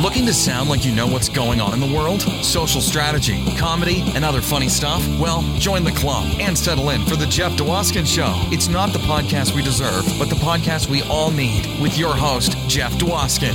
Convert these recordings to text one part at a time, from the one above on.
Looking to sound like you know what's going on in the world? Social strategy, comedy, and other funny stuff? Well, join the club and settle in for The Jeff Dwoskin Show. It's not the podcast we deserve, but the podcast we all need with your host, Jeff Dwoskin.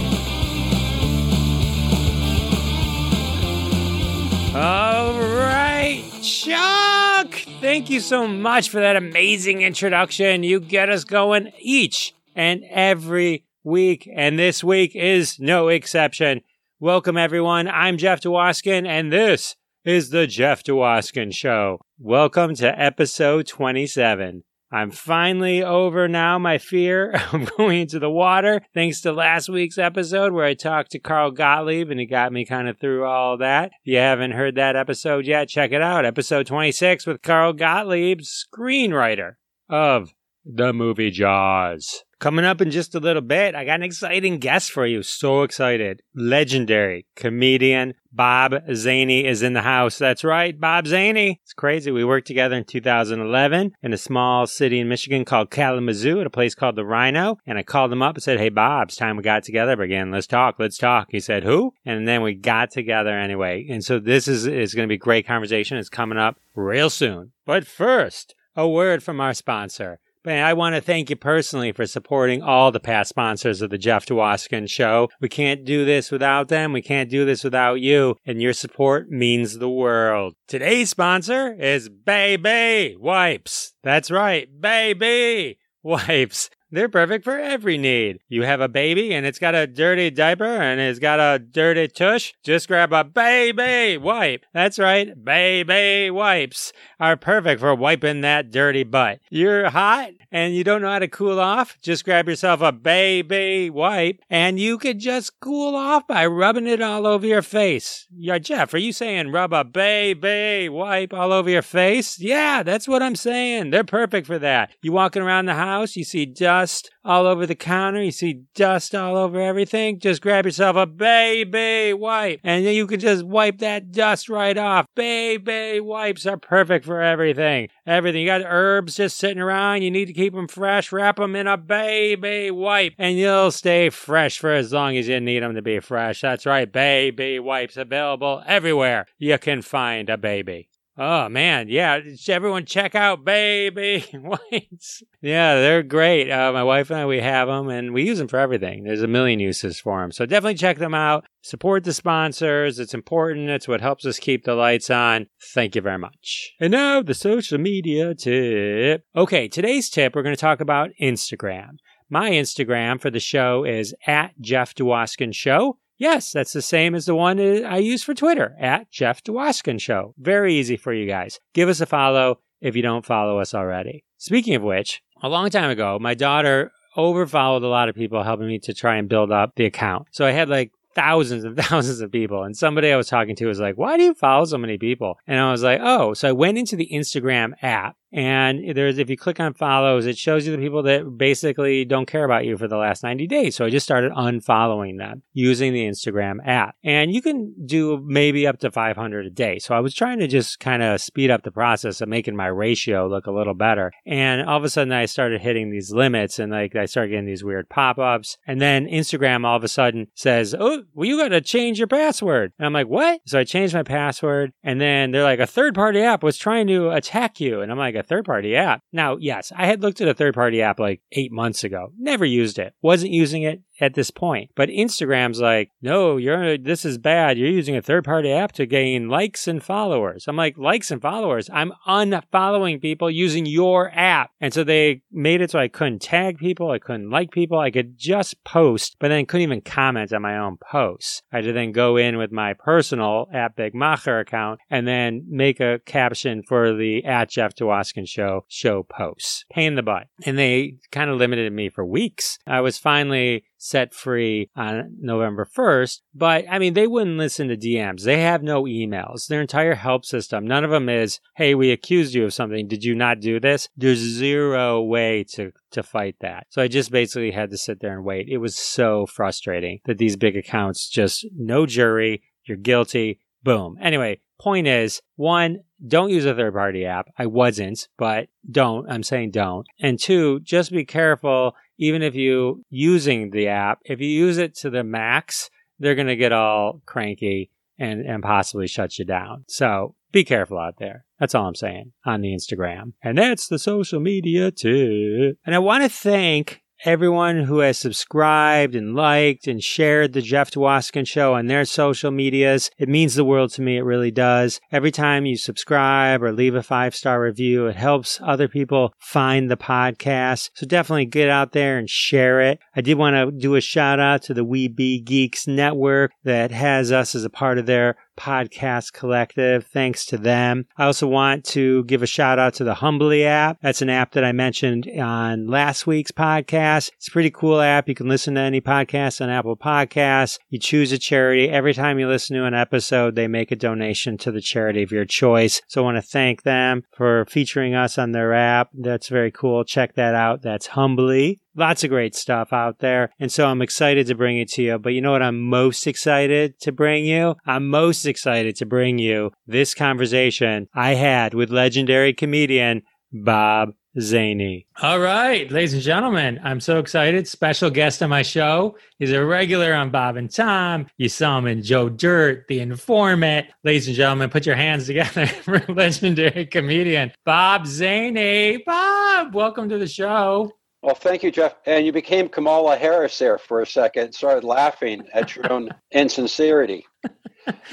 All right, Chuck. Thank you so much for that amazing introduction. You get us going each and every week, and this week is no exception. Welcome, everyone. I'm Jeff Dwoskin, and this is the Jeff Dwoskin Show. Welcome to episode 27. I'm finally over now my fear of going into the water, thanks to last week's episode where I talked to Carl Gottlieb and he got me kind of through all that. If you haven't heard that episode yet, check it out. Episode 26 with Carl Gottlieb, screenwriter of the movie Jaws. Coming up in just a little bit, I got an exciting guest for you. So excited. Legendary comedian Bob Zany is in the house. That's right, Bob Zany. It's crazy. We worked together in 2011 in a small city in Michigan called Kalamazoo at a place called the Rhino. And I called him up and said, Hey, Bob, it's time we got together again. Let's talk. Let's talk. He said, Who? And then we got together anyway. And so this is, is going to be a great conversation. It's coming up real soon. But first, a word from our sponsor. Man, I want to thank you personally for supporting all the past sponsors of the Jeff Dwoskin Show. We can't do this without them. We can't do this without you, and your support means the world. Today's sponsor is Baby Wipes. That's right, Baby Wipes. They're perfect for every need. You have a baby and it's got a dirty diaper and it's got a dirty tush. Just grab a baby wipe. That's right, baby wipes are perfect for wiping that dirty butt. You're hot and you don't know how to cool off? Just grab yourself a baby wipe and you could just cool off by rubbing it all over your face. Yeah, Jeff, are you saying rub a baby wipe all over your face? Yeah, that's what I'm saying. They're perfect for that. You walking around the house, you see dust dust all over the counter. You see dust all over everything. Just grab yourself a baby wipe and then you can just wipe that dust right off. Baby wipes are perfect for everything. Everything. You got herbs just sitting around. You need to keep them fresh. Wrap them in a baby wipe and you'll stay fresh for as long as you need them to be fresh. That's right. Baby wipes available everywhere you can find a baby. Oh man, yeah. Everyone check out Baby Wipes. Yeah, they're great. Uh, my wife and I, we have them and we use them for everything. There's a million uses for them. So definitely check them out. Support the sponsors. It's important. It's what helps us keep the lights on. Thank you very much. And now the social media tip. Okay, today's tip, we're going to talk about Instagram. My Instagram for the show is at Jeff Dwoskin Show. Yes, that's the same as the one uh, I use for Twitter at Jeff Dwoskin Show. Very easy for you guys. Give us a follow if you don't follow us already. Speaking of which, a long time ago, my daughter overfollowed a lot of people helping me to try and build up the account. So I had like thousands and thousands of people. And somebody I was talking to was like, why do you follow so many people? And I was like, oh, so I went into the Instagram app and there's, if you click on follows, it shows you the people that basically don't care about you for the last 90 days. So I just started unfollowing them using the Instagram app. And you can do maybe up to 500 a day. So I was trying to just kind of speed up the process of making my ratio look a little better. And all of a sudden I started hitting these limits and like I started getting these weird pop ups. And then Instagram all of a sudden says, Oh, well, you got to change your password. And I'm like, What? So I changed my password. And then they're like, A third party app was trying to attack you. And I'm like, third party app. Now, yes, I had looked at a third party app like eight months ago, never used it, wasn't using it at this point. But Instagram's like, no, you're this is bad. You're using a third party app to gain likes and followers. I'm like, likes and followers. I'm unfollowing people using your app. And so they made it so I couldn't tag people, I couldn't like people, I could just post, but then couldn't even comment on my own posts. I had to then go in with my personal at Big Macher account and then make a caption for the at Jeff Dwoskin show show posts. Pain in the butt. And they kind of limited me for weeks. I was finally set free on November 1st. But I mean, they wouldn't listen to DMs. They have no emails. Their entire help system, none of them is, hey, we accused you of something. Did you not do this? There's zero way to, to fight that. So I just basically had to sit there and wait. It was so frustrating that these big accounts just no jury. You're guilty. Boom. Anyway, point is one, don't use a third party app. I wasn't, but don't. I'm saying don't. And two, just be careful even if you using the app, if you use it to the max, they're going to get all cranky and, and possibly shut you down. So be careful out there. That's all I'm saying on the Instagram. And that's the social media tip. And I want to thank everyone who has subscribed and liked and shared the Jeff Dwoskin show on their social medias. It means the world to me. It really does. Every time you subscribe or leave a five star review, it helps other people find the podcast. So definitely get out there and share it. I did want to do a shout out to the We Be Geeks network that has us as a part of their podcast collective. Thanks to them. I also want to give a shout out to the Humbly app. That's an app that I mentioned on last week's podcast. It's a pretty cool app. You can listen to any podcast on Apple Podcasts. You choose a charity. Every time you listen to an episode, they make a donation to the charity of your choice. So I want to thank them for featuring us on their app. That's very cool. Check that out. That's Humbly. Lots of great stuff out there. And so I'm excited to bring it to you. But you know what I'm most excited to bring you? I'm most excited to bring you this conversation I had with legendary comedian Bob Zany. All right, ladies and gentlemen, I'm so excited. Special guest on my show. He's a regular on Bob and Tom. You saw him in Joe Dirt, The Informant. Ladies and gentlemen, put your hands together for legendary comedian Bob Zany. Bob, welcome to the show. Well, thank you, Jeff. And you became Kamala Harris there for a second, started laughing at your own insincerity.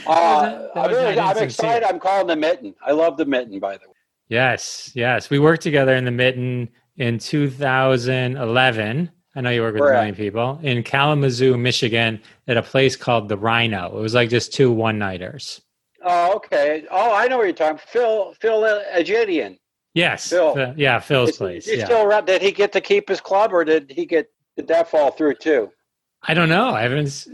Uh, I'm, really, I'm excited. I'm calling the mitten. I love the mitten, by the way. Yes, yes. We worked together in the mitten in 2011. I know you work with a million people in Kalamazoo, Michigan, at a place called the Rhino. It was like just two one nighters. Oh, okay. Oh, I know what you're talking. Phil Phil Ajidian. Yes. Phil. yeah, Phil's is, place. Is yeah. still around? Did he get to keep his club, or did he get did that fall through too? I don't know. I haven't.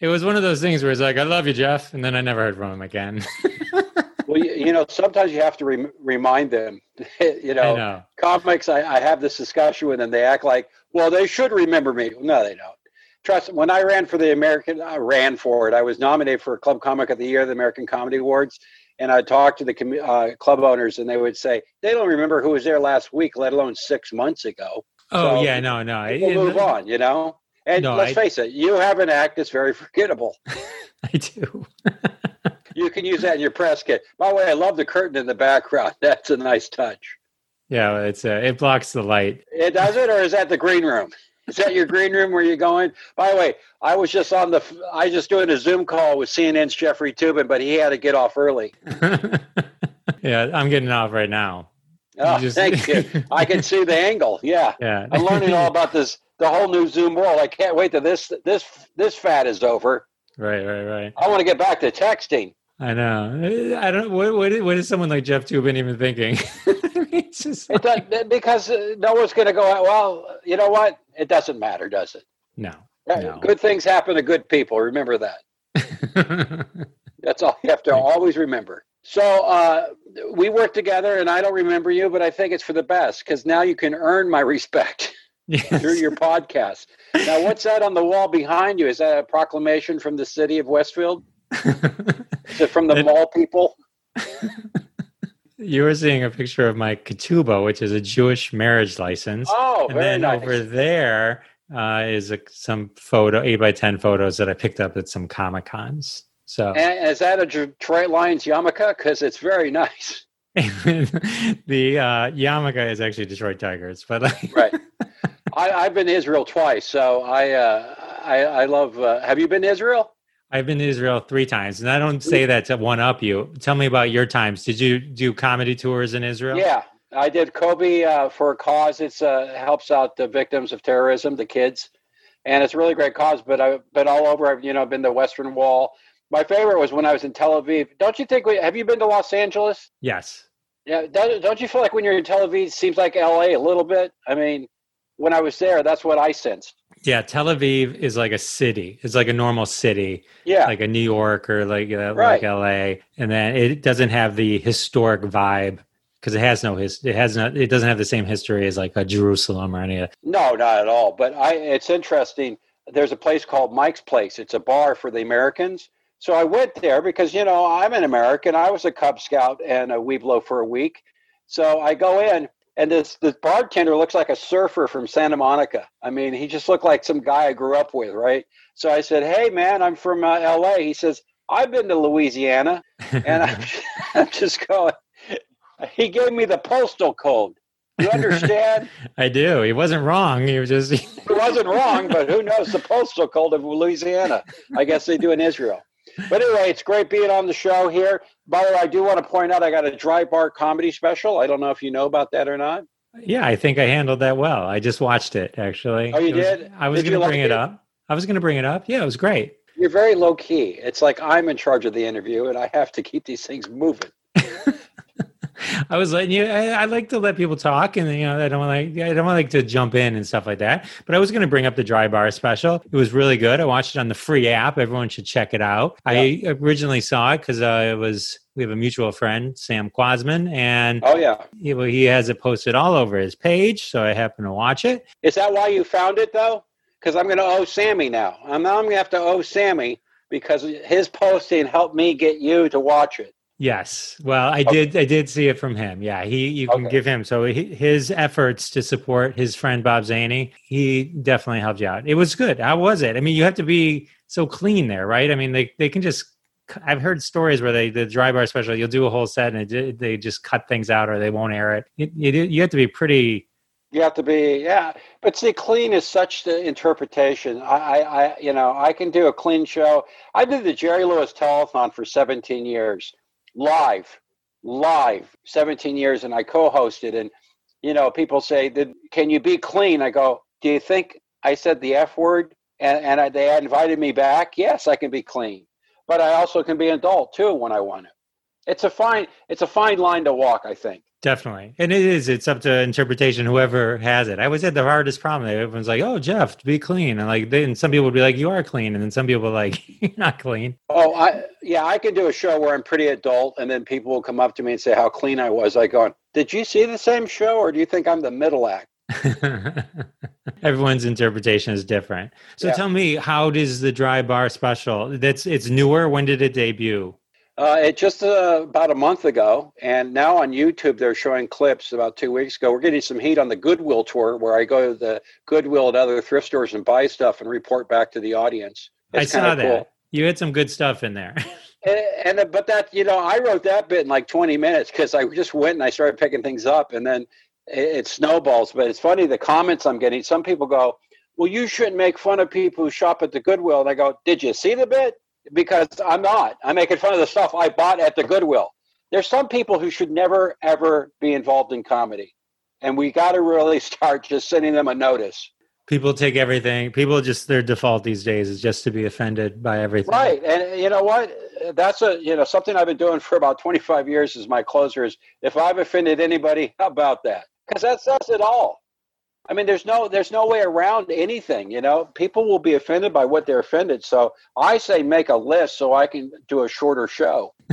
It was one of those things where it's like, "I love you, Jeff," and then I never heard from him again. well, you, you, know, sometimes you have to re- remind them. you know, know. comics. I, I have this discussion with them. They act like, well, they should remember me. No, they don't. Trust. When I ran for the American, I ran for it. I was nominated for Club Comic of the Year, the American Comedy Awards, and I talked to the uh, club owners, and they would say they don't remember who was there last week, let alone six months ago. Oh so yeah, no, no. We'll move on, you know. And no, let's I, face it, you have an act that's very forgettable. I do. you can use that in your press kit. By the way, I love the curtain in the background. That's a nice touch. Yeah, it's uh, it blocks the light. It does it, or is that the green room? Is that your green room where you're going? By the way, I was just on the, I was just doing a Zoom call with CNN's Jeffrey Toobin, but he had to get off early. yeah, I'm getting off right now. Oh, just... thank you. I can see the angle. Yeah. Yeah. I'm learning all about this, the whole new Zoom world. I can't wait till this, this, this fat is over. Right, right, right. I want to get back to texting. I know. I don't. What, what, what is someone like Jeff Toobin even thinking? like... does, because no one's going to go. Well, you know what? It doesn't matter, does it? No. no. Good things happen to good people. Remember that. That's all you have to always remember. So uh, we work together, and I don't remember you, but I think it's for the best because now you can earn my respect yes. through your podcast. Now, what's that on the wall behind you? Is that a proclamation from the city of Westfield? Is it from the it, mall people? You were seeing a picture of my ketubah, which is a Jewish marriage license. Oh, and then nice. over there uh, is a, some photo, eight by ten photos that I picked up at some comic cons. So, and is that a Detroit Lions yarmulke? Because it's very nice. the uh, yarmulke is actually Detroit Tigers, but like right. I, have been to Israel twice, so I uh, I, I love. Uh, have you been to Israel? I've been to Israel three times, and I don't say that to one up you. Tell me about your times. Did you do comedy tours in Israel? Yeah, I did Kobe uh, for a cause. It's uh, helps out the victims of terrorism, the kids, and it's a really great cause. But I've been all over. I've you know been to Western Wall. My favorite was when I was in Tel Aviv. Don't you think? We, have you been to Los Angeles? Yes. Yeah. Don't you feel like when you're in Tel Aviv, it seems like L.A. a little bit? I mean, when I was there, that's what I sensed. Yeah, Tel Aviv is like a city. It's like a normal city. Yeah, like a New York or like uh, right. like L.A. And then it doesn't have the historic vibe because it has no his. It has not. It doesn't have the same history as like a Jerusalem or any of. No, not at all. But I, it's interesting. There's a place called Mike's Place. It's a bar for the Americans. So I went there because you know I'm an American. I was a Cub Scout and a Webelo for a week. So I go in and this this bartender looks like a surfer from Santa Monica. I mean, he just looked like some guy I grew up with, right? So I said, "Hey, man, I'm from uh, L.A." He says, "I've been to Louisiana," and I'm, I'm just going. He gave me the postal code. You understand? I do. He wasn't wrong. He was just. he wasn't wrong, but who knows the postal code of Louisiana? I guess they do in Israel. But anyway, it's great being on the show here. By the way, I do want to point out I got a dry bar comedy special. I don't know if you know about that or not. Yeah, I think I handled that well. I just watched it actually. Oh, you was, did? I was going to bring it, it up. I was going to bring it up. Yeah, it was great. You're very low key. It's like I'm in charge of the interview and I have to keep these things moving. I was letting you. I, I, like to let people talk, and you know, I don't like. I don't like to jump in and stuff like that. But I was going to bring up the dry bar special. It was really good. I watched it on the free app. Everyone should check it out. Yeah. I originally saw it because uh, it was we have a mutual friend, Sam Quasman, and oh yeah, he, he has it posted all over his page. So I happened to watch it. Is that why you found it though? Because I'm going to owe Sammy now. I'm now I'm going to have to owe Sammy because his posting helped me get you to watch it. Yes. Well, I okay. did. I did see it from him. Yeah, he. You can okay. give him. So he, his efforts to support his friend Bob Zany, he definitely helped you out. It was good. How was it? I mean, you have to be so clean there, right? I mean, they they can just. I've heard stories where they the dry bar special. You'll do a whole set and it, they just cut things out or they won't air it. You, you, you have to be pretty. You have to be yeah, but see, clean is such the interpretation. I, I, I you know, I can do a clean show. I did the Jerry Lewis telethon for 17 years live, live, 17 years, and I co-hosted. And you know, people say, "Can you be clean?" I go, "Do you think I said the F word?" And, and I, they invited me back. Yes, I can be clean, but I also can be an adult too when I want to. It's a fine, it's a fine line to walk. I think. Definitely. And it is, it's up to interpretation, whoever has it. I always had the hardest problem. Everyone's like, oh, Jeff, be clean. And like, then some people would be like, you are clean. And then some people are like, you're not clean. Oh, I, yeah, I can do a show where I'm pretty adult. And then people will come up to me and say how clean I was. I go, did you see the same show or do you think I'm the middle act? Everyone's interpretation is different. So yeah. tell me, how does the dry bar special? That's it's newer. When did it debut? Uh, it just uh, about a month ago, and now on YouTube they're showing clips. About two weeks ago, we're getting some heat on the Goodwill tour, where I go to the Goodwill and other thrift stores and buy stuff and report back to the audience. It's I saw that. Cool. You had some good stuff in there. and, and, but that you know, I wrote that bit in like 20 minutes because I just went and I started picking things up, and then it, it snowballs. But it's funny the comments I'm getting. Some people go, "Well, you shouldn't make fun of people who shop at the Goodwill," and I go, "Did you see the bit?" Because I'm not. I'm making fun of the stuff I bought at the Goodwill. There's some people who should never ever be involved in comedy, and we got to really start just sending them a notice. People take everything. People just their default these days is just to be offended by everything. Right, and you know what? That's a you know something I've been doing for about 25 years. Is my closer is if I've offended anybody, how about that? Because that says it all. I mean, there's no there's no way around anything. You know, people will be offended by what they're offended. So I say make a list so I can do a shorter show.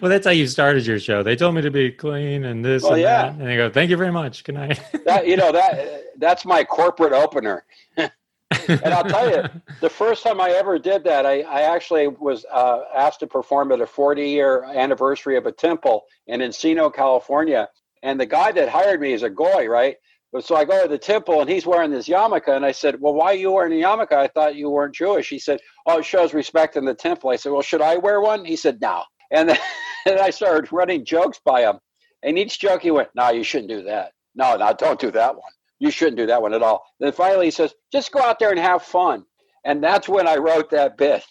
well, that's how you started your show. They told me to be clean and this well, and yeah. that, and they go, "Thank you very much. Good night." that you know that that's my corporate opener. and I'll tell you, the first time I ever did that, I, I actually was uh, asked to perform at a 40 year anniversary of a temple in Encino, California. And the guy that hired me is a goy, right? So I go to the temple and he's wearing this yarmulke. And I said, Well, why are you wearing a yarmulke? I thought you weren't Jewish. He said, Oh, it shows respect in the temple. I said, Well, should I wear one? He said, No. And then and I started running jokes by him. And each joke he went, No, you shouldn't do that. No, no, don't do that one. You shouldn't do that one at all. Then finally he says, Just go out there and have fun. And that's when I wrote that bit.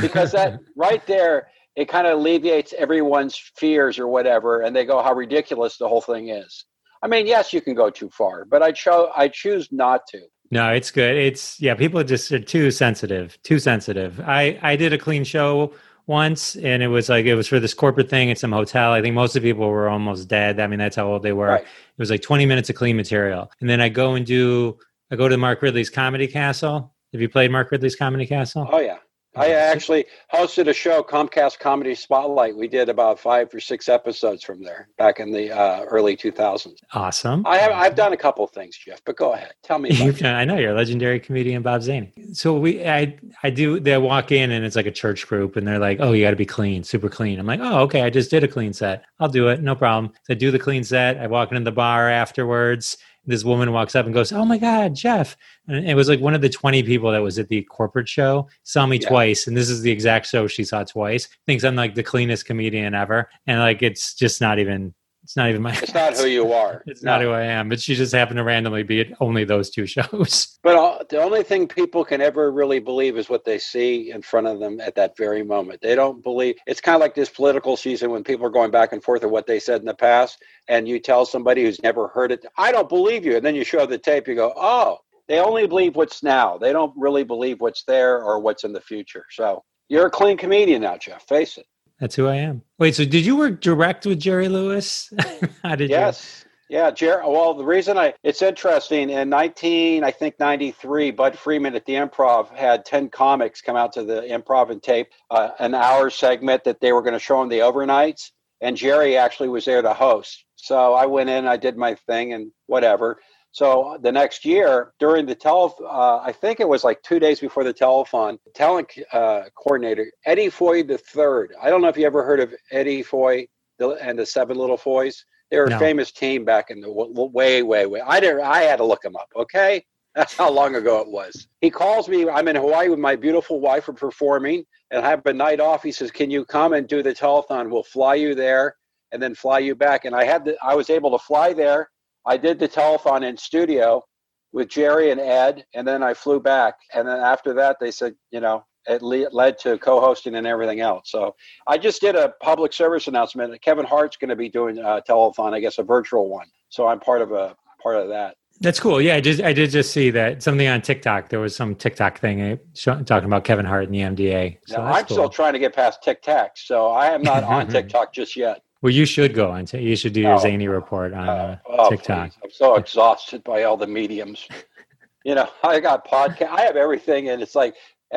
because that right there, it kind of alleviates everyone's fears or whatever. And they go, How ridiculous the whole thing is. I mean, yes, you can go too far, but I cho- I choose not to. No, it's good. It's yeah, people are just are too sensitive, too sensitive. I I did a clean show once and it was like it was for this corporate thing at some hotel. I think most of the people were almost dead. I mean, that's how old they were. Right. It was like 20 minutes of clean material. And then I go and do I go to Mark Ridley's Comedy Castle. Have you played Mark Ridley's Comedy Castle? Oh yeah. I actually hosted a show, Comcast Comedy Spotlight. We did about five or six episodes from there back in the uh, early 2000s. Awesome. I have I've done a couple things, Jeff. But go ahead, tell me. You've done, I know you're a legendary comedian, Bob Zany. So we, I, I do. They walk in and it's like a church group, and they're like, "Oh, you got to be clean, super clean." I'm like, "Oh, okay. I just did a clean set. I'll do it, no problem." So I do the clean set. I walk into the bar afterwards this woman walks up and goes, "Oh my God, Jeff!" And it was like one of the twenty people that was at the corporate show saw me yeah. twice, and this is the exact show she saw twice. Thinks I'm like the cleanest comedian ever, and like it's just not even it's not even my. It's not who you are. It's no. not who I am. But she just happened to randomly be at only those two shows. But uh, the only thing people can ever really believe is what they see in front of them at that very moment. They don't believe. It's kind of like this political season when people are going back and forth of what they said in the past, and you tell somebody who's never heard it, "I don't believe you," and then you show the tape, you go, "Oh." They only believe what's now. They don't really believe what's there or what's in the future. So you're a clean comedian now, Jeff. Face it. That's who I am. Wait, so did you work direct with Jerry Lewis? How did yes. You? Yeah, Jerry. Well, the reason I it's interesting in 19 I think 93, Bud Friedman at the Improv had 10 comics come out to the Improv and tape uh, an hour segment that they were going to show on the overnights, and Jerry actually was there to host. So I went in, I did my thing, and whatever. So the next year, during the tele, uh, I think it was like two days before the telethon, talent uh, coordinator Eddie Foy the third. I don't know if you ever heard of Eddie Foy and the Seven Little Foys. They were no. a famous team back in the way, way, way. I did. I had to look them up. Okay, that's how long ago it was. He calls me. I'm in Hawaii with my beautiful wife for performing, and I have a night off. He says, "Can you come and do the telethon? We'll fly you there, and then fly you back." And I had. The, I was able to fly there I did the telethon in studio with Jerry and Ed, and then I flew back. And then after that, they said, you know, it le- led to co-hosting and everything else. So I just did a public service announcement. Kevin Hart's going to be doing a telethon, I guess, a virtual one. So I'm part of a part of that. That's cool. Yeah, I just I did just see that something on TikTok. There was some TikTok thing eh, talking about Kevin Hart and the MDA. So I'm cool. still trying to get past TikTok, so I am not on TikTok just yet. Well, you should go on. T- you should do your oh, zany report on uh, oh, TikTok. Please. I'm so exhausted by all the mediums. you know, I got podcast. I have everything, and it's like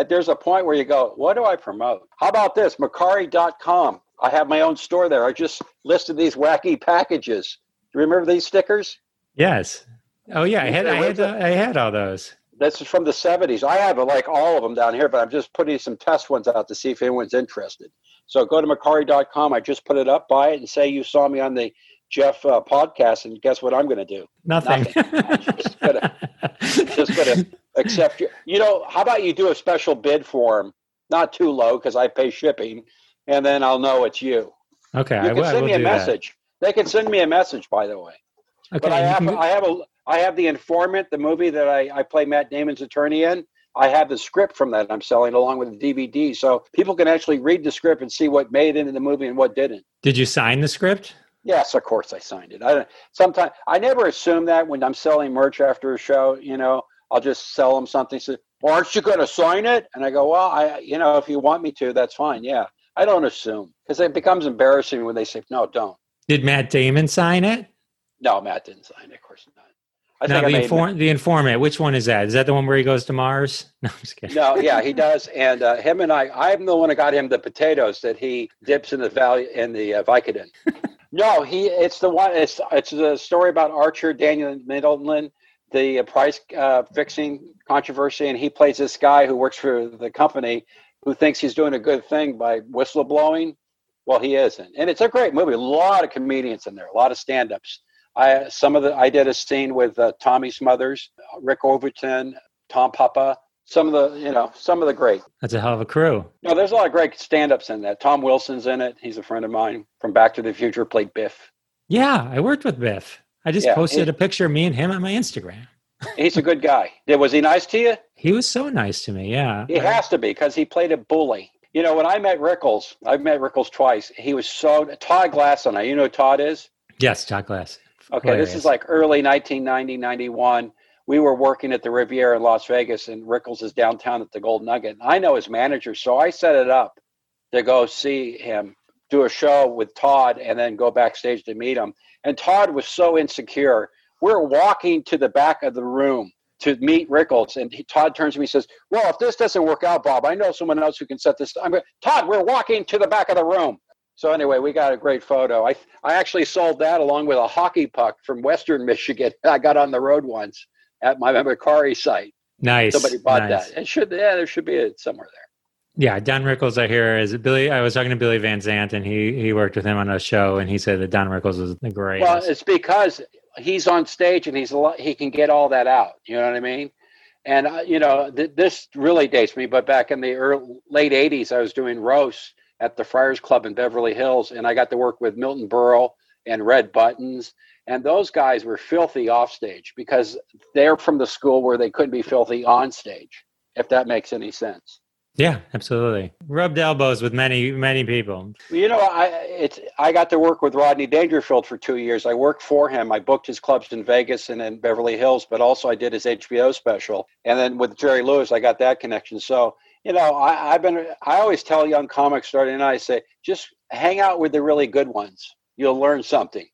there's a point where you go, "What do I promote?" How about this? Mercari.com. I have my own store there. I just listed these wacky packages. Do you remember these stickers? Yes. Oh yeah, I had I had uh, I had all those. This is from the 70s. I have like all of them down here, but I'm just putting some test ones out to see if anyone's interested. So go to Mercari.com. I just put it up, buy it, and say you saw me on the Jeff uh, podcast. And guess what I'm going to do? Nothing. Nothing. just going to accept you. You know, how about you do a special bid for? Not too low because I pay shipping, and then I'll know it's you. Okay, you can I, send me a message. That. They can send me a message, by the way. Okay, but I have, can... I have a, I have the Informant, the movie that I, I play Matt Damon's attorney in. I have the script from that I'm selling along with the DVD, so people can actually read the script and see what made it in the movie and what didn't. Did you sign the script? Yes, of course I signed it. I sometimes I never assume that when I'm selling merch after a show. You know, I'll just sell them something. Say, well, aren't you going to sign it? And I go, well, I, you know, if you want me to, that's fine. Yeah, I don't assume because it becomes embarrassing when they say, no, don't. Did Matt Damon sign it? No, Matt didn't sign it. Of course not. I no, the, inform- the informant. Which one is that? Is that the one where he goes to Mars? No, I'm just kidding. No, yeah, he does. And uh, him and I, I'm the one that got him the potatoes that he dips in the valley in the uh, Vicodin. no, he. It's the one. It's it's the story about Archer Daniel Midland, the uh, price uh, fixing controversy, and he plays this guy who works for the company who thinks he's doing a good thing by whistleblowing. Well, he isn't, and it's a great movie. A lot of comedians in there, a lot of stand-ups. I some of the I did a scene with uh, Tommy Smothers, Rick Overton, Tom Papa, some of the you know some of the great. That's a hell of a crew. No, there's a lot of great stand-ups in that. Tom Wilson's in it. He's a friend of mine from Back to the Future. Played Biff. Yeah, I worked with Biff. I just yeah, posted a picture of me and him on my Instagram. he's a good guy. Was he nice to you? He was so nice to me. Yeah, he has to be because he played a bully. You know, when I met Rickles, I've met Rickles twice. He was so Todd Glass on You know who Todd is? Yes, Todd Glass. Okay, Hilarious. this is like early 1990, 91. We were working at the Riviera in Las Vegas, and Rickles is downtown at the Gold Nugget. I know his manager, so I set it up to go see him, do a show with Todd, and then go backstage to meet him. And Todd was so insecure. We're walking to the back of the room to meet Rickles, and he, Todd turns to me and says, "Well, if this doesn't work out, Bob, I know someone else who can set this." I'm Todd. We're walking to the back of the room. So anyway, we got a great photo. I I actually sold that along with a hockey puck from Western Michigan. I got on the road once at my Mercari site. Nice. Somebody bought nice. that. It should yeah, there should be it somewhere there. Yeah, Don Rickles, I hear is Billy. I was talking to Billy Van Zandt, and he he worked with him on a show, and he said that Don Rickles is the greatest. Well, it's because he's on stage and he's a lot, he can get all that out. You know what I mean? And uh, you know, th- this really dates me, but back in the early, late '80s, I was doing roasts at the Friars Club in Beverly Hills, and I got to work with Milton Berle and Red Buttons, and those guys were filthy off stage because they're from the school where they couldn't be filthy on stage. If that makes any sense. Yeah, absolutely. Rubbed elbows with many, many people. You know, I it's I got to work with Rodney Dangerfield for two years. I worked for him. I booked his clubs in Vegas and in Beverly Hills, but also I did his HBO special. And then with Jerry Lewis, I got that connection. So you know, I, I've been I always tell young comics starting, and I say just hang out with the really good ones. You'll learn something.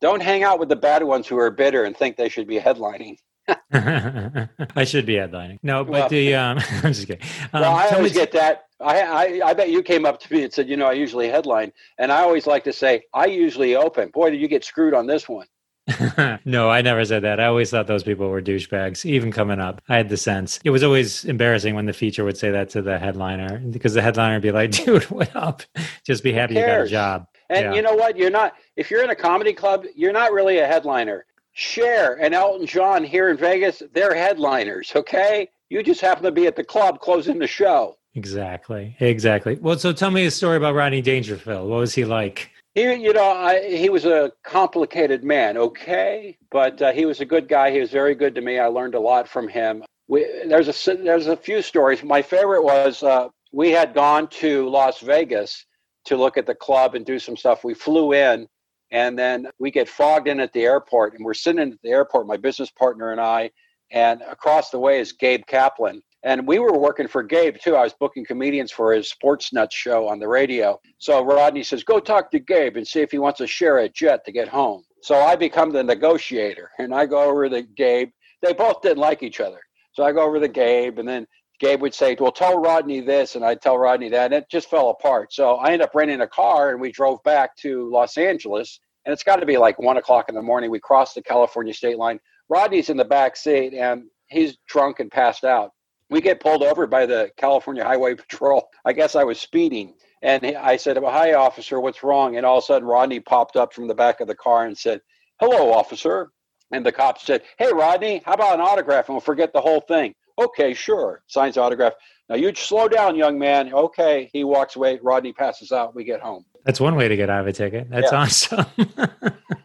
Don't hang out with the bad ones who are bitter and think they should be headlining. I should be headlining. No, but well, the um, I'm just kidding. Um, well, I always get that. I, I I bet you came up to me and said, you know, I usually headline, and I always like to say, I usually open. Boy, did you get screwed on this one. no, I never said that. I always thought those people were douchebags, even coming up. I had the sense. It was always embarrassing when the feature would say that to the headliner because the headliner would be like, dude, what up? Just be happy you got a job. And yeah. you know what? You're not, if you're in a comedy club, you're not really a headliner. Cher and Elton John here in Vegas, they're headliners, okay? You just happen to be at the club closing the show. Exactly. Exactly. Well, so tell me a story about Rodney Dangerfield. What was he like? He, you know, I, he was a complicated man, okay, but uh, he was a good guy. He was very good to me. I learned a lot from him. We, there's a there's a few stories. My favorite was uh, we had gone to Las Vegas to look at the club and do some stuff. We flew in and then we get fogged in at the airport, and we're sitting at the airport, my business partner and I, and across the way is Gabe Kaplan. And we were working for Gabe too. I was booking comedians for his Sports Nuts show on the radio. So Rodney says, Go talk to Gabe and see if he wants to share a jet to get home. So I become the negotiator and I go over to Gabe. They both didn't like each other. So I go over to Gabe and then Gabe would say, Well, tell Rodney this, and I'd tell Rodney that, and it just fell apart. So I end up renting a car and we drove back to Los Angeles. And it's got to be like one o'clock in the morning. We crossed the California state line. Rodney's in the back seat and he's drunk and passed out. We get pulled over by the California Highway Patrol. I guess I was speeding. And I said, well, Hi, officer, what's wrong? And all of a sudden, Rodney popped up from the back of the car and said, Hello, officer. And the cop said, Hey, Rodney, how about an autograph and we'll forget the whole thing? Okay, sure. Signs autograph. Now you slow down, young man. Okay. He walks away. Rodney passes out. We get home. That's one way to get out of a ticket. That's yeah. awesome.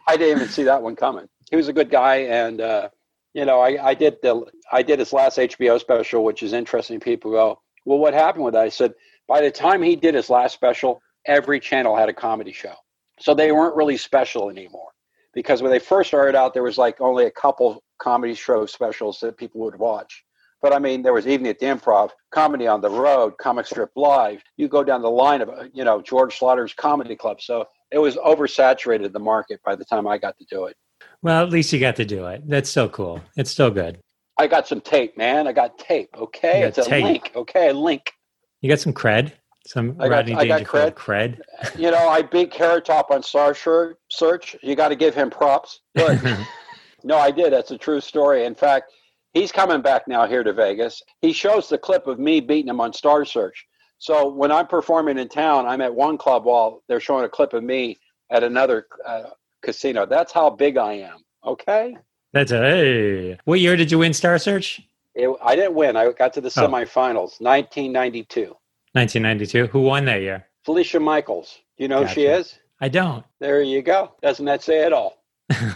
I didn't even see that one coming. He was a good guy, and uh, you know, I, I did the I did his last HBO special, which is interesting. People go, well, what happened with that? I said, by the time he did his last special, every channel had a comedy show, so they weren't really special anymore. Because when they first started out, there was like only a couple comedy show specials that people would watch. But I mean, there was even at the Improv, comedy on the road, comic strip live. You go down the line of, you know, George Schlatters Comedy Club. So it was oversaturated the market by the time I got to do it. Well, at least you got to do it. That's still cool. It's still good. I got some tape, man. I got tape. Okay, got it's tape. a link. Okay, a link. You got some cred. Some I got, I got cred. cred. you know, I beat Carrot Top on Star Search. You got to give him props. But no, I did. That's a true story. In fact, He's coming back now here to Vegas. He shows the clip of me beating him on Star Search. So when I'm performing in town, I'm at one club while they're showing a clip of me at another uh, casino. That's how big I am. Okay. That's a hey. What year did you win Star Search? It, I didn't win. I got to the oh. semifinals, 1992. 1992. Who won that year? Felicia Michaels. Do you know gotcha. who she is? I don't. There you go. Doesn't that say it all?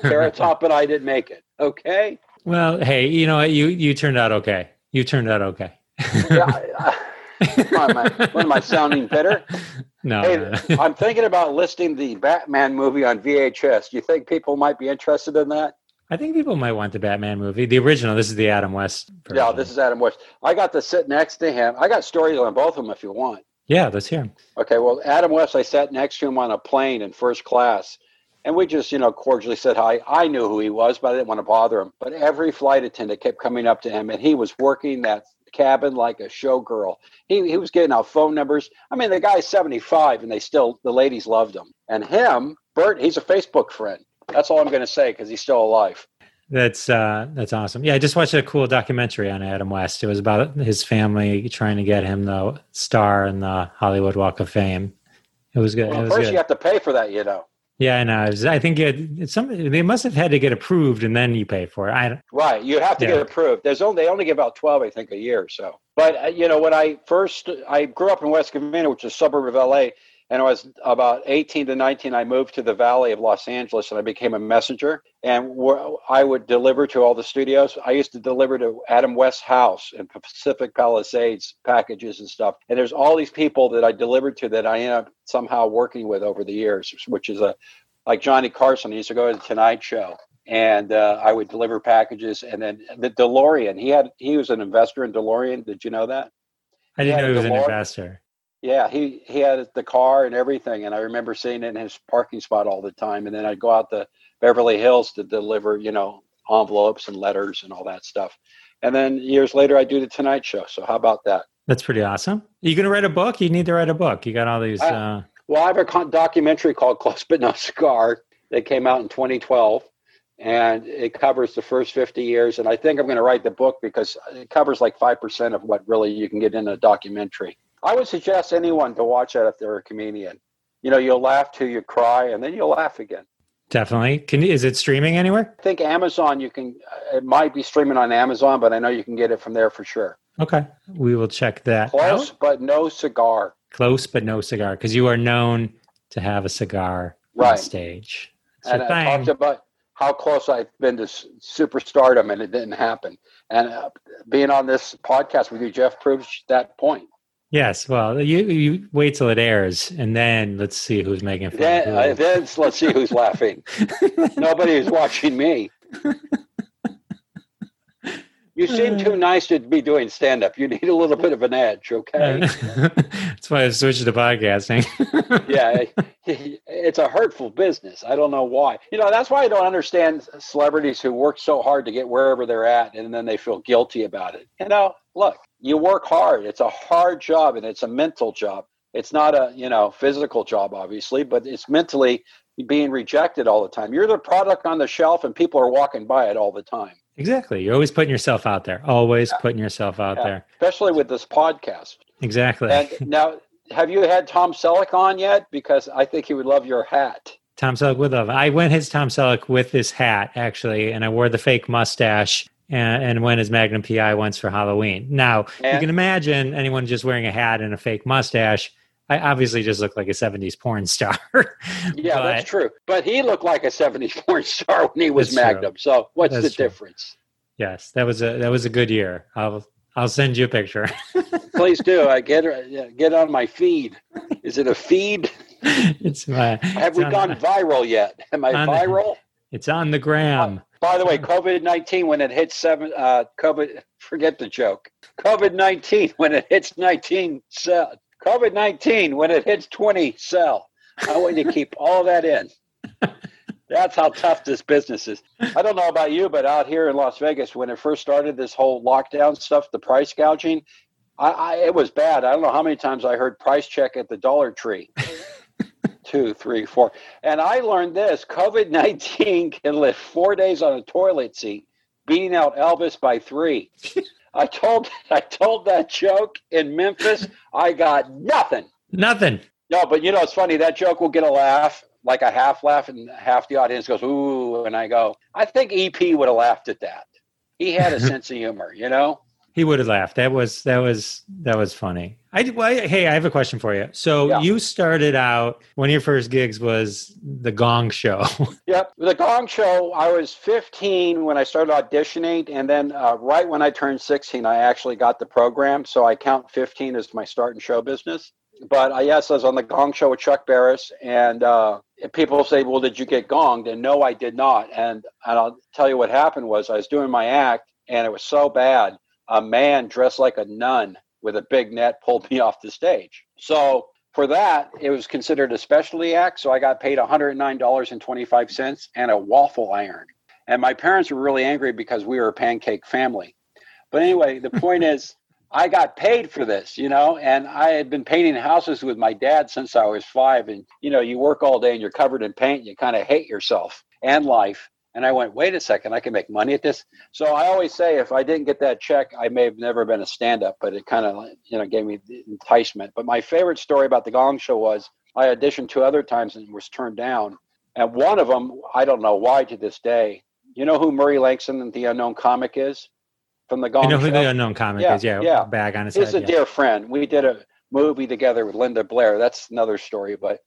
Carrot Top and I didn't make it. Okay. Well, hey, you know what? You you turned out okay. You turned out okay. yeah, I, what, am I, what am I sounding bitter? No, hey, no, no. I'm thinking about listing the Batman movie on VHS. Do you think people might be interested in that? I think people might want the Batman movie, the original. This is the Adam West. Version. Yeah, this is Adam West. I got to sit next to him. I got stories on both of them if you want. Yeah, let's hear him. Okay, well, Adam West, I sat next to him on a plane in first class, And we just, you know, cordially said hi. I knew who he was, but I didn't want to bother him. But every flight attendant kept coming up to him, and he was working that cabin like a showgirl. He, he was getting out phone numbers. I mean, the guy's 75, and they still, the ladies loved him. And him, Burt, he's a Facebook friend. That's all I'm going to say because he's still alive. That's uh, that's awesome. Yeah, I just watched a cool documentary on Adam West. It was about his family trying to get him the star in the Hollywood Walk of Fame. It was good. Well, was first, good. you have to pay for that, you know. Yeah, I know. I think it, it's something they must have had to get approved, and then you pay for it. I, right, you have to yeah. get approved. There's only they only give out twelve, I think, a year or so. But uh, you know, when I first I grew up in West Covina, which is a suburb of LA, and I was about 18 to 19. I moved to the Valley of Los Angeles, and I became a messenger. And I would deliver to all the studios. I used to deliver to Adam West's house in Pacific Palisades packages and stuff. And there's all these people that I delivered to that I end up somehow working with over the years, which is a like Johnny Carson. He used to go to the Tonight Show, and uh, I would deliver packages. And then the DeLorean. He had he was an investor in DeLorean. Did you know that? I didn't know he was an investor. Yeah, he he had the car and everything, and I remember seeing it in his parking spot all the time. And then I'd go out to Beverly Hills to deliver, you know, envelopes and letters and all that stuff. And then years later, I do the Tonight Show. So how about that? That's pretty awesome. Are you going to write a book? You need to write a book. You got all these. I, uh... Well, I have a documentary called Close But No Cigar that came out in 2012 and it covers the first 50 years. And I think I'm going to write the book because it covers like 5% of what really you can get in a documentary. I would suggest anyone to watch that if they're a comedian. You know, you'll laugh till you cry, and then you'll laugh again. Definitely. Can is it streaming anywhere? I think Amazon. You can. It might be streaming on Amazon, but I know you can get it from there for sure. Okay, we will check that. Close, out. but no cigar. Close, but no cigar, because you are known to have a cigar right. on stage. It's and I talked about how close I've been to superstardom, and it didn't happen. And uh, being on this podcast with you, Jeff, proves that point. Yes, well, you you wait till it airs, and then let's see who's making fun. Then, uh, then let's see who's laughing. Nobody is watching me. You seem too nice to be doing stand up. You need a little bit of an edge, okay? that's why I switched to podcasting. yeah, it's a hurtful business. I don't know why. You know, that's why I don't understand celebrities who work so hard to get wherever they're at and then they feel guilty about it. You know, look, you work hard. It's a hard job and it's a mental job. It's not a, you know, physical job obviously, but it's mentally being rejected all the time. You're the product on the shelf and people are walking by it all the time. Exactly. You're always putting yourself out there. Always yeah. putting yourself out yeah. there. Especially with this podcast. Exactly. And now, have you had Tom Selleck on yet? Because I think he would love your hat. Tom Selleck would love. I went his Tom Selleck with this hat actually, and I wore the fake mustache and, and went as Magnum PI once for Halloween. Now and, you can imagine anyone just wearing a hat and a fake mustache I obviously just look like a 70s porn star. yeah, but, that's true. But he looked like a 70s porn star when he was Magnum. True. So what's that's the true. difference? Yes, that was a that was a good year. I'll I'll send you a picture. Please do. I get get on my feed. Is it a feed? It's my. Have we gone viral yet? Am I viral? The, it's on the gram. By the way, COVID nineteen when it hits seven, uh, COVID. Forget the joke. COVID nineteen when it hits nineteen. COVID 19, when it hits 20, sell. I want you to keep all that in. That's how tough this business is. I don't know about you, but out here in Las Vegas, when it first started, this whole lockdown stuff, the price gouging, I, I, it was bad. I don't know how many times I heard price check at the Dollar Tree. Two, three, four. And I learned this COVID 19 can live four days on a toilet seat, beating out Elvis by three. I told I told that joke in Memphis. I got nothing. Nothing. No, but you know it's funny. That joke will get a laugh, like a half laugh, and half the audience goes ooh, and I go, I think EP would have laughed at that. He had a sense of humor, you know. He would have laughed. That was that was that was funny. I well, hey, I have a question for you. So yeah. you started out one of your first gigs was the Gong Show. yep, the Gong Show. I was 15 when I started auditioning, and then uh, right when I turned 16, I actually got the program. So I count 15 as my start in show business. But uh, yes, I was on the Gong Show with Chuck Barris, and uh, people say, "Well, did you get gonged?" And no, I did not. And and I'll tell you what happened was I was doing my act, and it was so bad a man dressed like a nun with a big net pulled me off the stage. So for that, it was considered a specialty act. So I got paid $109.25 and a waffle iron. And my parents were really angry because we were a pancake family. But anyway, the point is, I got paid for this, you know, and I had been painting houses with my dad since I was five. And, you know, you work all day and you're covered in paint, and you kind of hate yourself and life. And I went, wait a second, I can make money at this. So I always say if I didn't get that check, I may have never been a stand up, but it kind of, you know, gave me the enticement. But my favorite story about the Gong Show was I auditioned two other times and was turned down. And one of them, I don't know why to this day. You know who Murray Langston, the unknown comic, is from the Gong You know who Show? the unknown comic yeah, is? Yeah, yeah. Bag on his He's head. He's a yeah. dear friend. We did a movie together with Linda Blair. That's another story, but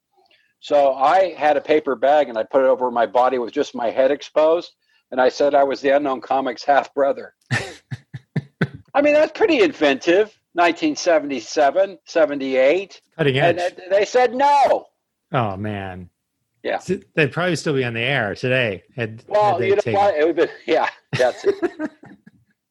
so I had a paper bag and I put it over my body with just my head exposed and I said I was the unknown comics half brother. I mean, that's pretty inventive. 1977, 78. Cutting edge. And they said no. Oh, man. Yeah. They'd probably still be on the air today. Had, well, had you know what? It would been, yeah, that's it.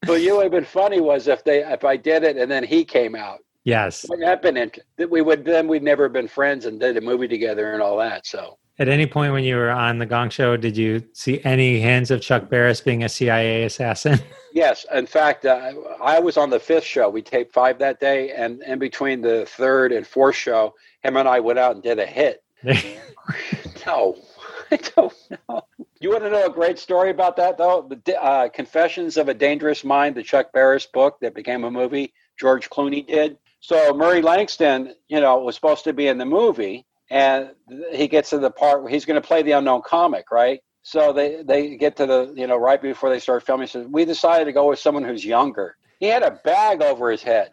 but you would have been funny was if they if I did it and then he came out. Yes. Wouldn't have been we would then we'd never been friends and did a movie together and all that. So at any point when you were on the Gong Show, did you see any hints of Chuck Barris being a CIA assassin? Yes, in fact, uh, I was on the fifth show. We taped five that day, and in between the third and fourth show, him and I went out and did a hit. no, I don't know. You want to know a great story about that, though? The uh, Confessions of a Dangerous Mind, the Chuck Barris book that became a movie. George Clooney did. So Murray Langston, you know, was supposed to be in the movie, and he gets to the part where he's going to play the unknown comic, right? So they they get to the you know right before they start filming. He says we decided to go with someone who's younger. He had a bag over his head.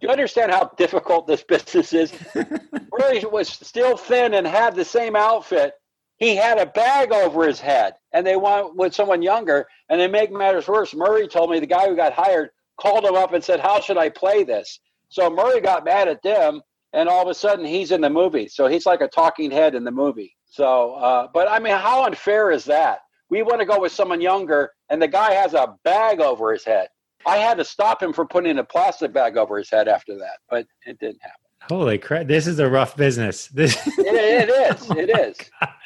Do you understand how difficult this business is? Murray was still thin and had the same outfit. He had a bag over his head, and they went with someone younger. And they make matters worse, Murray told me the guy who got hired called him up and said, "How should I play this?" So Murray got mad at them and all of a sudden he's in the movie. So he's like a talking head in the movie. So, uh, but I mean, how unfair is that? We want to go with someone younger, and the guy has a bag over his head. I had to stop him from putting a plastic bag over his head after that, but it didn't happen. Holy crap! This is a rough business. This it, it is. It oh, is.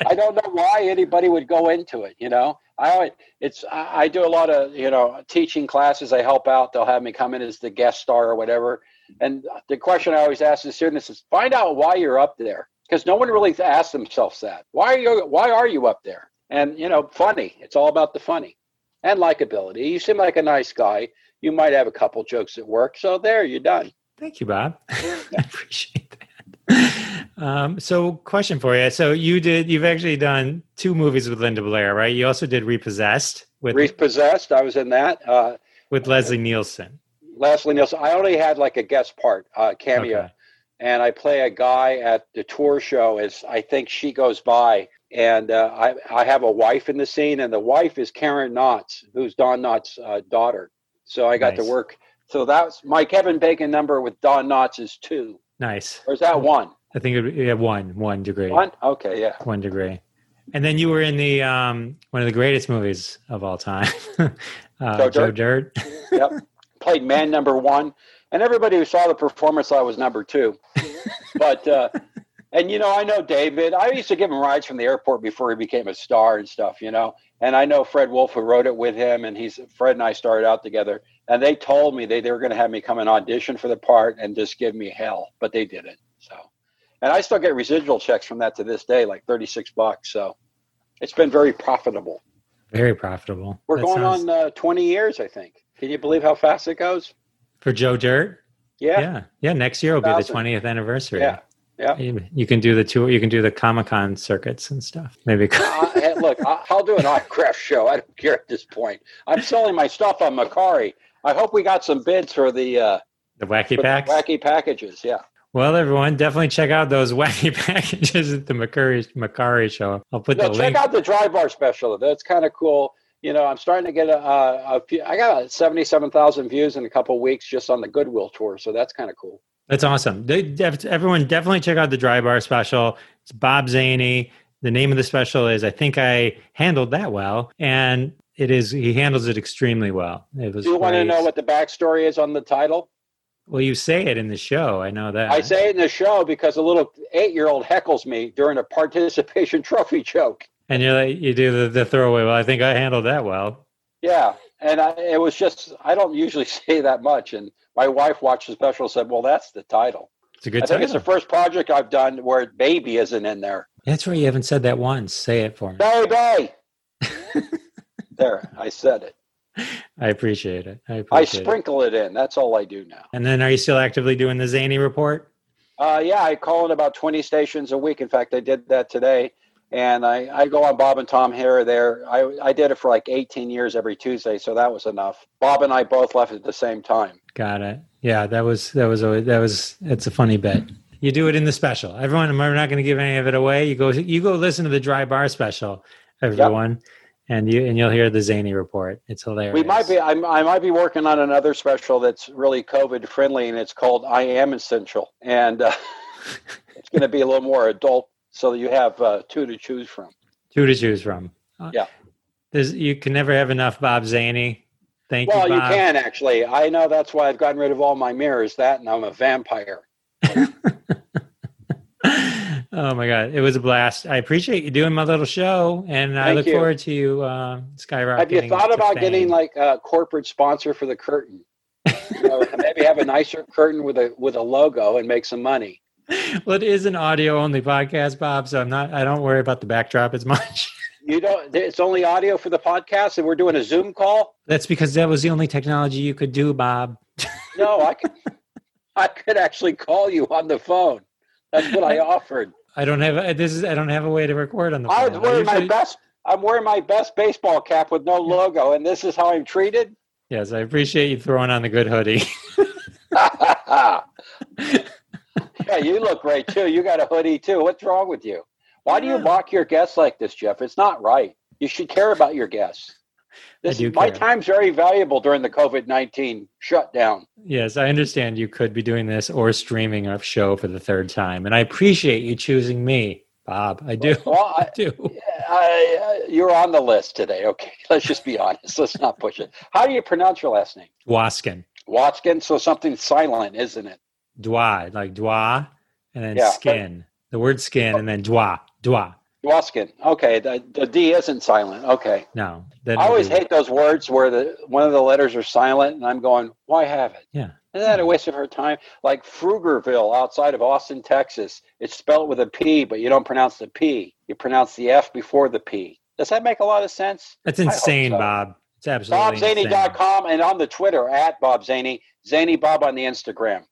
I don't know why anybody would go into it. You know, I it's I do a lot of you know teaching classes. I help out. They'll have me come in as the guest star or whatever, and the question I always ask the students is find out why you're up there. Because no one really asks themselves that. Why are you why are you up there? And you know, funny. It's all about the funny. And likability. You seem like a nice guy. You might have a couple jokes at work. So there, you're done. Thank you, Bob. I appreciate that. Um, so, question for you. So, you did. You've actually done two movies with Linda Blair, right? You also did Repossessed with Repossessed. I was in that uh, with Leslie Nielsen. Leslie Nielsen. I only had like a guest part, uh, cameo, okay. and I play a guy at the tour show. As I think she goes by, and uh, I I have a wife in the scene, and the wife is Karen Knotts, who's Don Knotts' uh, daughter. So I got nice. to work. So that's my Kevin Bacon number with Don Knotts is two. Nice. Or is that one? I think it, would be, yeah, one, one degree. One. Okay, yeah, one degree. And then you were in the um, one of the greatest movies of all time, uh, Joe, Joe Dirt. Dirt. yep. played man number one, and everybody who saw the performance thought I was number two. but uh, and you know, I know David. I used to give him rides from the airport before he became a star and stuff. You know, and I know Fred Wolf who wrote it with him, and he's Fred and I started out together. And they told me they, they were going to have me come and audition for the part and just give me hell, but they didn't. So, and I still get residual checks from that to this day, like thirty six bucks. So, it's been very profitable. Very profitable. We're that going sounds... on uh, twenty years, I think. Can you believe how fast it goes? For Joe Dirt? Yeah. Yeah. Yeah. Next year will be the 20th anniversary. Yeah. Yeah. You can do the tour, you can do the Comic Con circuits and stuff. Maybe. uh, look, I'll do an autograph show. I don't care at this point. I'm selling my stuff on Mercari. I hope we got some bids for the uh, the wacky packs. The wacky packages, yeah. Well, everyone, definitely check out those wacky packages at the Mercari Mercari show. I'll put no, the check link. Check out the dry bar special. That's kind of cool you know, I'm starting to get a, a, a few. I got 77,000 views in a couple weeks just on the Goodwill tour, so that's kind of cool. That's awesome. They, everyone, definitely check out the Dry Bar special. It's Bob Zany. The name of the special is "I Think I Handled That Well," and it is. He handles it extremely well. It was. Do you want to know what the backstory is on the title? Well, you say it in the show. I know that. I say it in the show because a little eight-year-old heckles me during a participation trophy joke. And you're like, you do the, the throwaway. Well, I think I handled that well. Yeah, and I, it was just I don't usually say that much. And my wife watched the special and said, "Well, that's the title." It's a good. I title. think it's the first project I've done where "baby" isn't in there. That's right. You haven't said that once. Say it for me. Baby. there, I said it. I appreciate it. I, appreciate I sprinkle it. it. in. That's all I do now. And then, are you still actively doing the Zany report? Uh, yeah, I call in about twenty stations a week. In fact, I did that today, and I, I go on Bob and Tom here or there. I I did it for like eighteen years every Tuesday, so that was enough. Bob and I both left at the same time. Got it. Yeah, that was that was a, that was it's a funny bit. You do it in the special. Everyone, we're not going to give any of it away. You go you go listen to the dry bar special, everyone. Yep and you and you'll hear the zany report. It's hilarious. We might be. I'm, i might be working on another special that's really COVID friendly, and it's called "I Am Essential," and uh, it's going to be a little more adult, so you have uh, two to choose from. Two to choose from. Uh, yeah. There's, you can never have enough Bob Zany. Thank well, you. Well, you can actually. I know that's why I've gotten rid of all my mirrors. That, and I'm a vampire. Oh my god, it was a blast! I appreciate you doing my little show, and Thank I look you. forward to you uh, skyrocketing. Have you thought about fame. getting like a corporate sponsor for the curtain? you know, maybe have a nicer curtain with a with a logo and make some money. Well, it is an audio only podcast, Bob, so I'm not. I don't worry about the backdrop as much. You don't. It's only audio for the podcast, and we're doing a Zoom call. That's because that was the only technology you could do, Bob. no, I could. I could actually call you on the phone. That's what I offered. I don't have a, this is I don't have a way to record on the phone. I'm wearing usually... my best I'm wearing my best baseball cap with no logo and this is how I'm treated? Yes, I appreciate you throwing on the good hoodie. yeah, you look great too. You got a hoodie too. What's wrong with you? Why do you mock your guests like this, Jeff? It's not right. You should care about your guests. This is, my time's very valuable during the COVID nineteen shutdown. Yes, I understand you could be doing this or streaming a show for the third time, and I appreciate you choosing me, Bob. I do. Well, I, I do. I, uh, you're on the list today. Okay, let's just be honest. Let's not push it. How do you pronounce your last name? Waskin. Waskin. So something silent, isn't it? Dwa, like dwa, and then yeah, skin. But, the word skin, and then dwa, dwa. skin. Okay, the, the D isn't silent. Okay. No. I always hate those words where the one of the letters are silent, and I'm going, why have it? Yeah. Isn't that a waste of her time? Like Pflugerville outside of Austin, Texas. It's spelled with a P, but you don't pronounce the P. You pronounce the F before the P. Does that make a lot of sense? That's insane, so. Bob. It's absolutely BobZany.com and on the Twitter at Bob Zany. Zany Bob on the Instagram.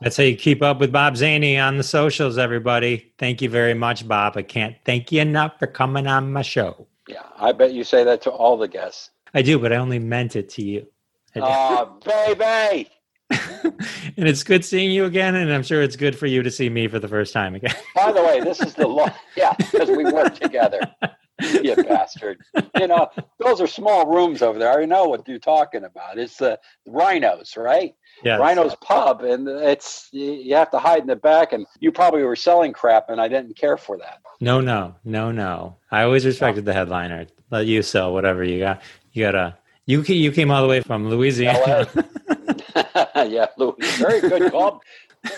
That's how you keep up with Bob Zany on the socials, everybody. Thank you very much, Bob. I can't thank you enough for coming on my show. Yeah, I bet you say that to all the guests. I do, but I only meant it to you. Oh, baby. and it's good seeing you again, and I'm sure it's good for you to see me for the first time again. By the way, this is the long, yeah, because we work together. you bastard. You know, those are small rooms over there. I know what you're talking about. It's the rhinos, right? Yeah. Rhino's Pub, and it's you have to hide in the back. And you probably were selling crap, and I didn't care for that. No, no, no, no. I always respected the headliner. Let you sell whatever you got. You gotta. You you came all the way from Louisiana. yeah. Very good call,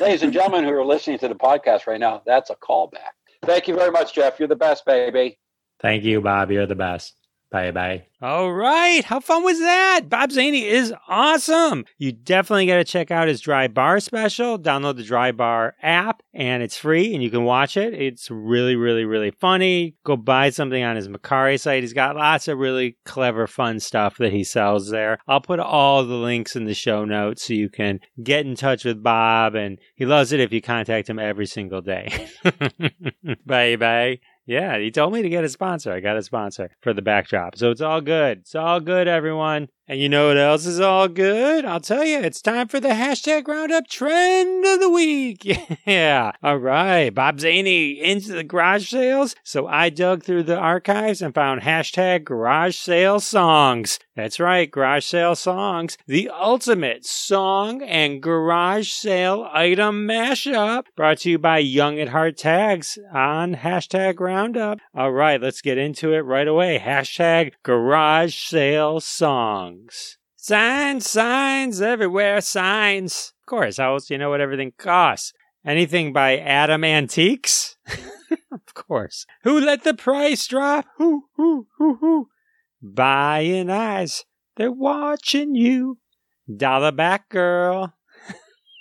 ladies and gentlemen who are listening to the podcast right now. That's a callback. Thank you very much, Jeff. You're the best, baby. Thank you, Bob. You're the best. Bye bye. All right. How fun was that? Bob Zany is awesome. You definitely got to check out his Dry Bar special. Download the Dry Bar app and it's free and you can watch it. It's really, really, really funny. Go buy something on his Mercari site. He's got lots of really clever, fun stuff that he sells there. I'll put all the links in the show notes so you can get in touch with Bob and he loves it if you contact him every single day. bye bye. Yeah, he told me to get a sponsor. I got a sponsor for the backdrop. So it's all good. It's all good, everyone. And you know what else is all good? I'll tell you, it's time for the hashtag roundup trend of the week. Yeah. All right. Bob Zany into the garage sales. So I dug through the archives and found hashtag garage sale songs. That's right. Garage sale songs. The ultimate song and garage sale item mashup brought to you by Young at Heart Tags on hashtag roundup. All right. Let's get into it right away. Hashtag garage sale songs. Signs, signs everywhere, signs Of course. How else do you know what everything costs? Anything by Adam Antiques? of course. Who let the price drop? Who, who, who, who? Buying eyes, they're watching you. Dollar back, girl.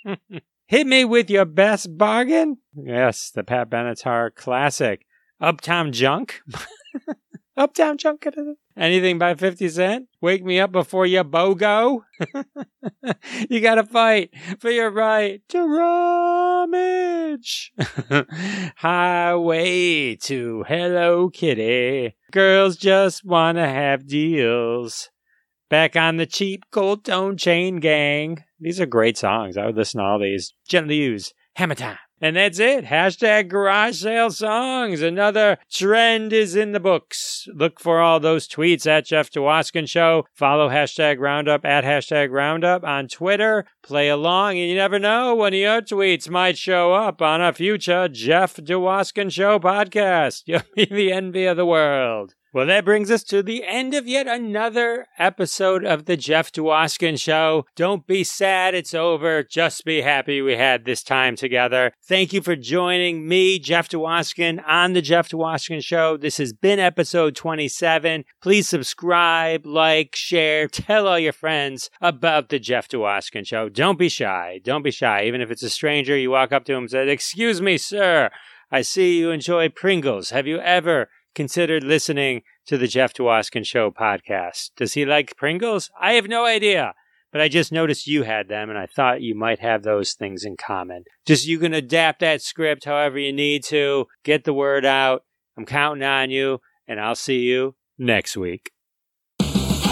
Hit me with your best bargain? Yes, the Pat Benatar classic. Uptown Junk? Uptown Junk? Anything by 50 Cent? Wake me up before you BOGO? you gotta fight for your right to rummage. Highway to Hello Kitty. Girls just wanna have deals. Back on the cheap gold tone chain gang. These are great songs. I would listen to all these. Gently used. Hammer time. And that's it. Hashtag garage sale songs. Another trend is in the books. Look for all those tweets at Jeff Dwoskin Show. Follow hashtag roundup at hashtag roundup on Twitter. Play along and you never know when your tweets might show up on a future Jeff Dwoskin Show podcast. You'll be the envy of the world. Well, that brings us to the end of yet another episode of the Jeff Dwoskin Show. Don't be sad it's over. Just be happy we had this time together. Thank you for joining me, Jeff Dwoskin, on the Jeff Dwoskin Show. This has been episode 27. Please subscribe, like, share, tell all your friends about the Jeff Dwoskin Show. Don't be shy. Don't be shy. Even if it's a stranger, you walk up to him and say, Excuse me, sir. I see you enjoy Pringles. Have you ever considered listening to the Jeff Dwoskin Show podcast. Does he like Pringles? I have no idea, but I just noticed you had them and I thought you might have those things in common. Just you can adapt that script however you need to, get the word out. I'm counting on you, and I'll see you next week.